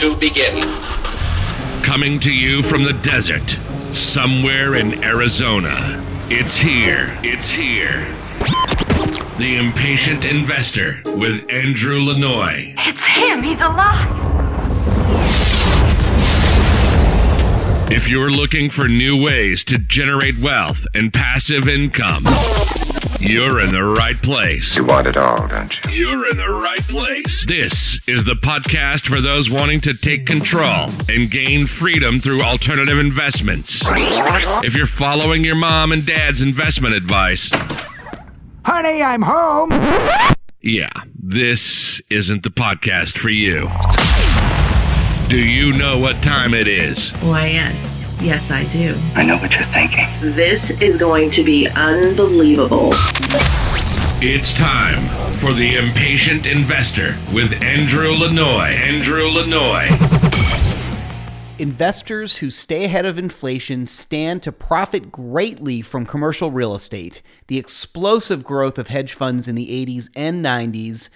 to begin. Coming to you from the desert, somewhere in Arizona. It's here. It's here. The Impatient Investor with Andrew Lanoie. It's him. He's alive. If you're looking for new ways to generate wealth and passive income, you're in the right place. You want it all, don't you? You're in the right place. This is the podcast for those wanting to take control and gain freedom through alternative investments. If you're following your mom and dad's investment advice, Honey, I'm home. yeah, this isn't the podcast for you. Do you know what time it is? Why, yes. Yes, I do. I know what you're thinking. This is going to be unbelievable. It's time for the Impatient Investor with Andrew Lanoie. Andrew Lanoie. Investors who stay ahead of inflation stand to profit greatly from commercial real estate. The explosive growth of hedge funds in the 80s and 90s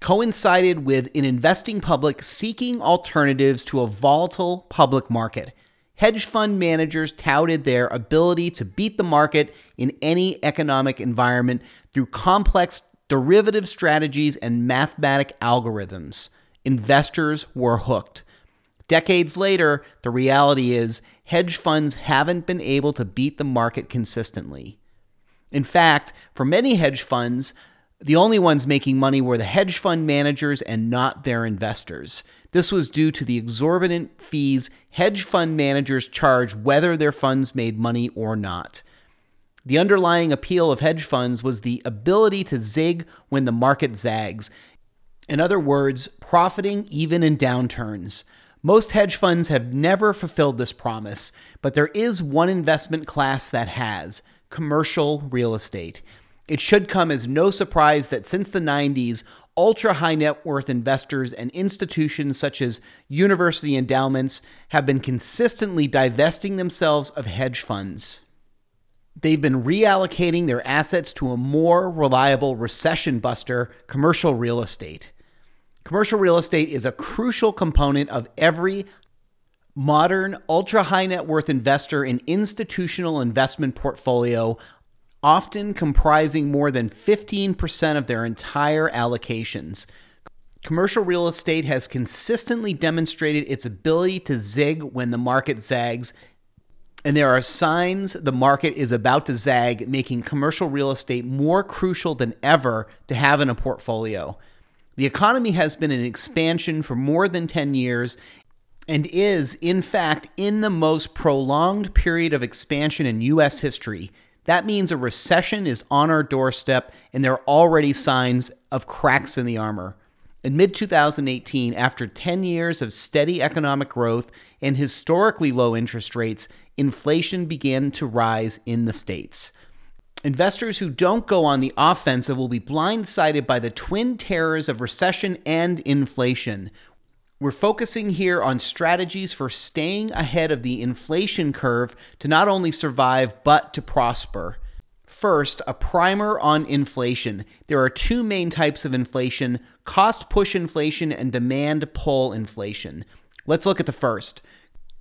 coincided with an investing public seeking alternatives to a volatile public market. Hedge fund managers touted their ability to beat the market in any economic environment through complex derivative strategies and mathematic algorithms. Investors were hooked. Decades later, the reality is hedge funds haven't been able to beat the market consistently. In fact, for many hedge funds, the only ones making money were the hedge fund managers and not their investors. This was due to the exorbitant fees hedge fund managers charge whether their funds made money or not. The underlying appeal of hedge funds was the ability to zig when the market zags. In other words, profiting even in downturns. Most hedge funds have never fulfilled this promise, but there is one investment class that has commercial real estate. It should come as no surprise that since the 90s, ultra high net worth investors and institutions such as university endowments have been consistently divesting themselves of hedge funds. They've been reallocating their assets to a more reliable recession buster, commercial real estate. Commercial real estate is a crucial component of every modern ultra high net worth investor and institutional investment portfolio often comprising more than 15% of their entire allocations. Commercial real estate has consistently demonstrated its ability to zig when the market zags, and there are signs the market is about to zag, making commercial real estate more crucial than ever to have in a portfolio. The economy has been in expansion for more than 10 years and is, in fact, in the most prolonged period of expansion in U.S. history. That means a recession is on our doorstep, and there are already signs of cracks in the armor. In mid 2018, after 10 years of steady economic growth and historically low interest rates, inflation began to rise in the States. Investors who don't go on the offensive will be blindsided by the twin terrors of recession and inflation. We're focusing here on strategies for staying ahead of the inflation curve to not only survive but to prosper. First, a primer on inflation. There are two main types of inflation cost push inflation and demand pull inflation. Let's look at the first.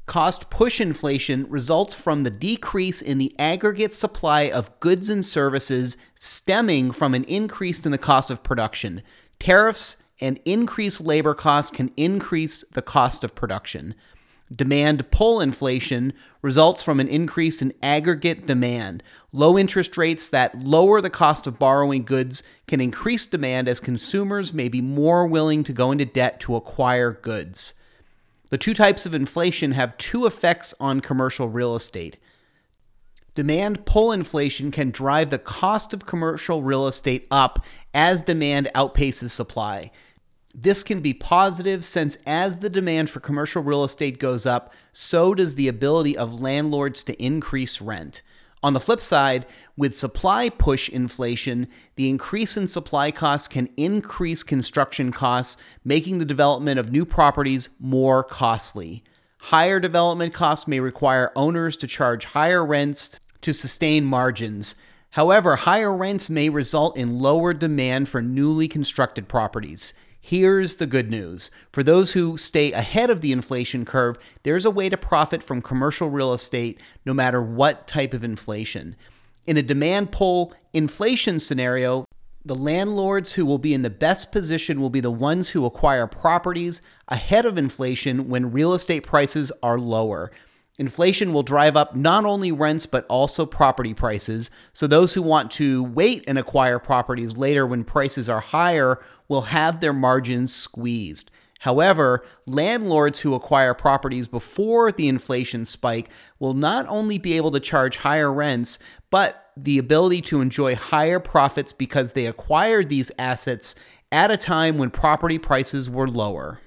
Cost push inflation results from the decrease in the aggregate supply of goods and services stemming from an increase in the cost of production. Tariffs and increased labor costs can increase the cost of production. Demand pull inflation results from an increase in aggregate demand. Low interest rates that lower the cost of borrowing goods can increase demand as consumers may be more willing to go into debt to acquire goods. The two types of inflation have two effects on commercial real estate. Demand pull inflation can drive the cost of commercial real estate up as demand outpaces supply. This can be positive since as the demand for commercial real estate goes up, so does the ability of landlords to increase rent. On the flip side, with supply push inflation, the increase in supply costs can increase construction costs, making the development of new properties more costly. Higher development costs may require owners to charge higher rents to sustain margins. However, higher rents may result in lower demand for newly constructed properties. Here's the good news. For those who stay ahead of the inflation curve, there's a way to profit from commercial real estate no matter what type of inflation. In a demand pull inflation scenario, the landlords who will be in the best position will be the ones who acquire properties ahead of inflation when real estate prices are lower. Inflation will drive up not only rents but also property prices. So, those who want to wait and acquire properties later when prices are higher will have their margins squeezed. However, landlords who acquire properties before the inflation spike will not only be able to charge higher rents, but the ability to enjoy higher profits because they acquired these assets at a time when property prices were lower.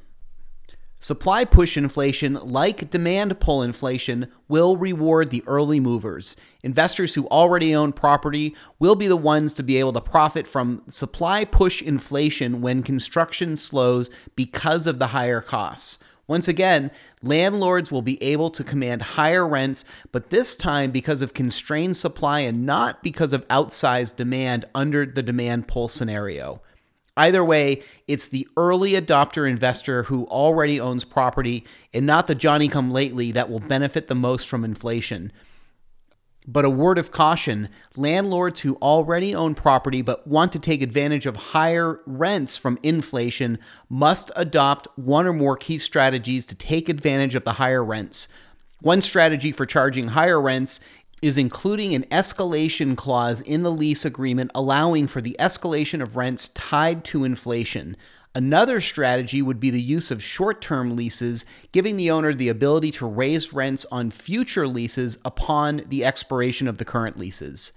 Supply push inflation, like demand pull inflation, will reward the early movers. Investors who already own property will be the ones to be able to profit from supply push inflation when construction slows because of the higher costs. Once again, landlords will be able to command higher rents, but this time because of constrained supply and not because of outsized demand under the demand pull scenario. Either way, it's the early adopter investor who already owns property and not the Johnny come lately that will benefit the most from inflation. But a word of caution landlords who already own property but want to take advantage of higher rents from inflation must adopt one or more key strategies to take advantage of the higher rents. One strategy for charging higher rents is including an escalation clause in the lease agreement allowing for the escalation of rents tied to inflation. Another strategy would be the use of short term leases, giving the owner the ability to raise rents on future leases upon the expiration of the current leases.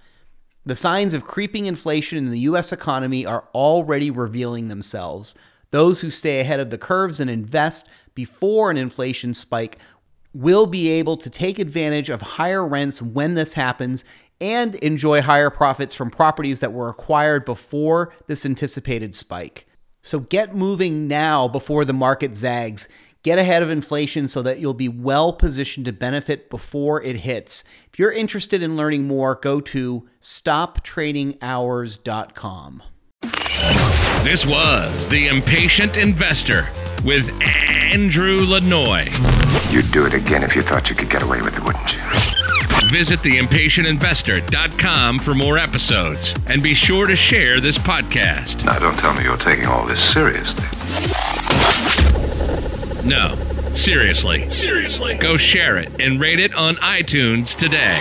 The signs of creeping inflation in the U.S. economy are already revealing themselves. Those who stay ahead of the curves and invest before an inflation spike will be able to take advantage of higher rents when this happens and enjoy higher profits from properties that were acquired before this anticipated spike. So get moving now before the market zags. Get ahead of inflation so that you'll be well positioned to benefit before it hits. If you're interested in learning more, go to stoptradinghours.com. This was The Impatient Investor with Andrew Lanoie. You'd do it again if you thought you could get away with it, wouldn't you? Visit theimpatientinvestor.com for more episodes and be sure to share this podcast. Now, don't tell me you're taking all this seriously. No, seriously. Seriously. Go share it and rate it on iTunes today.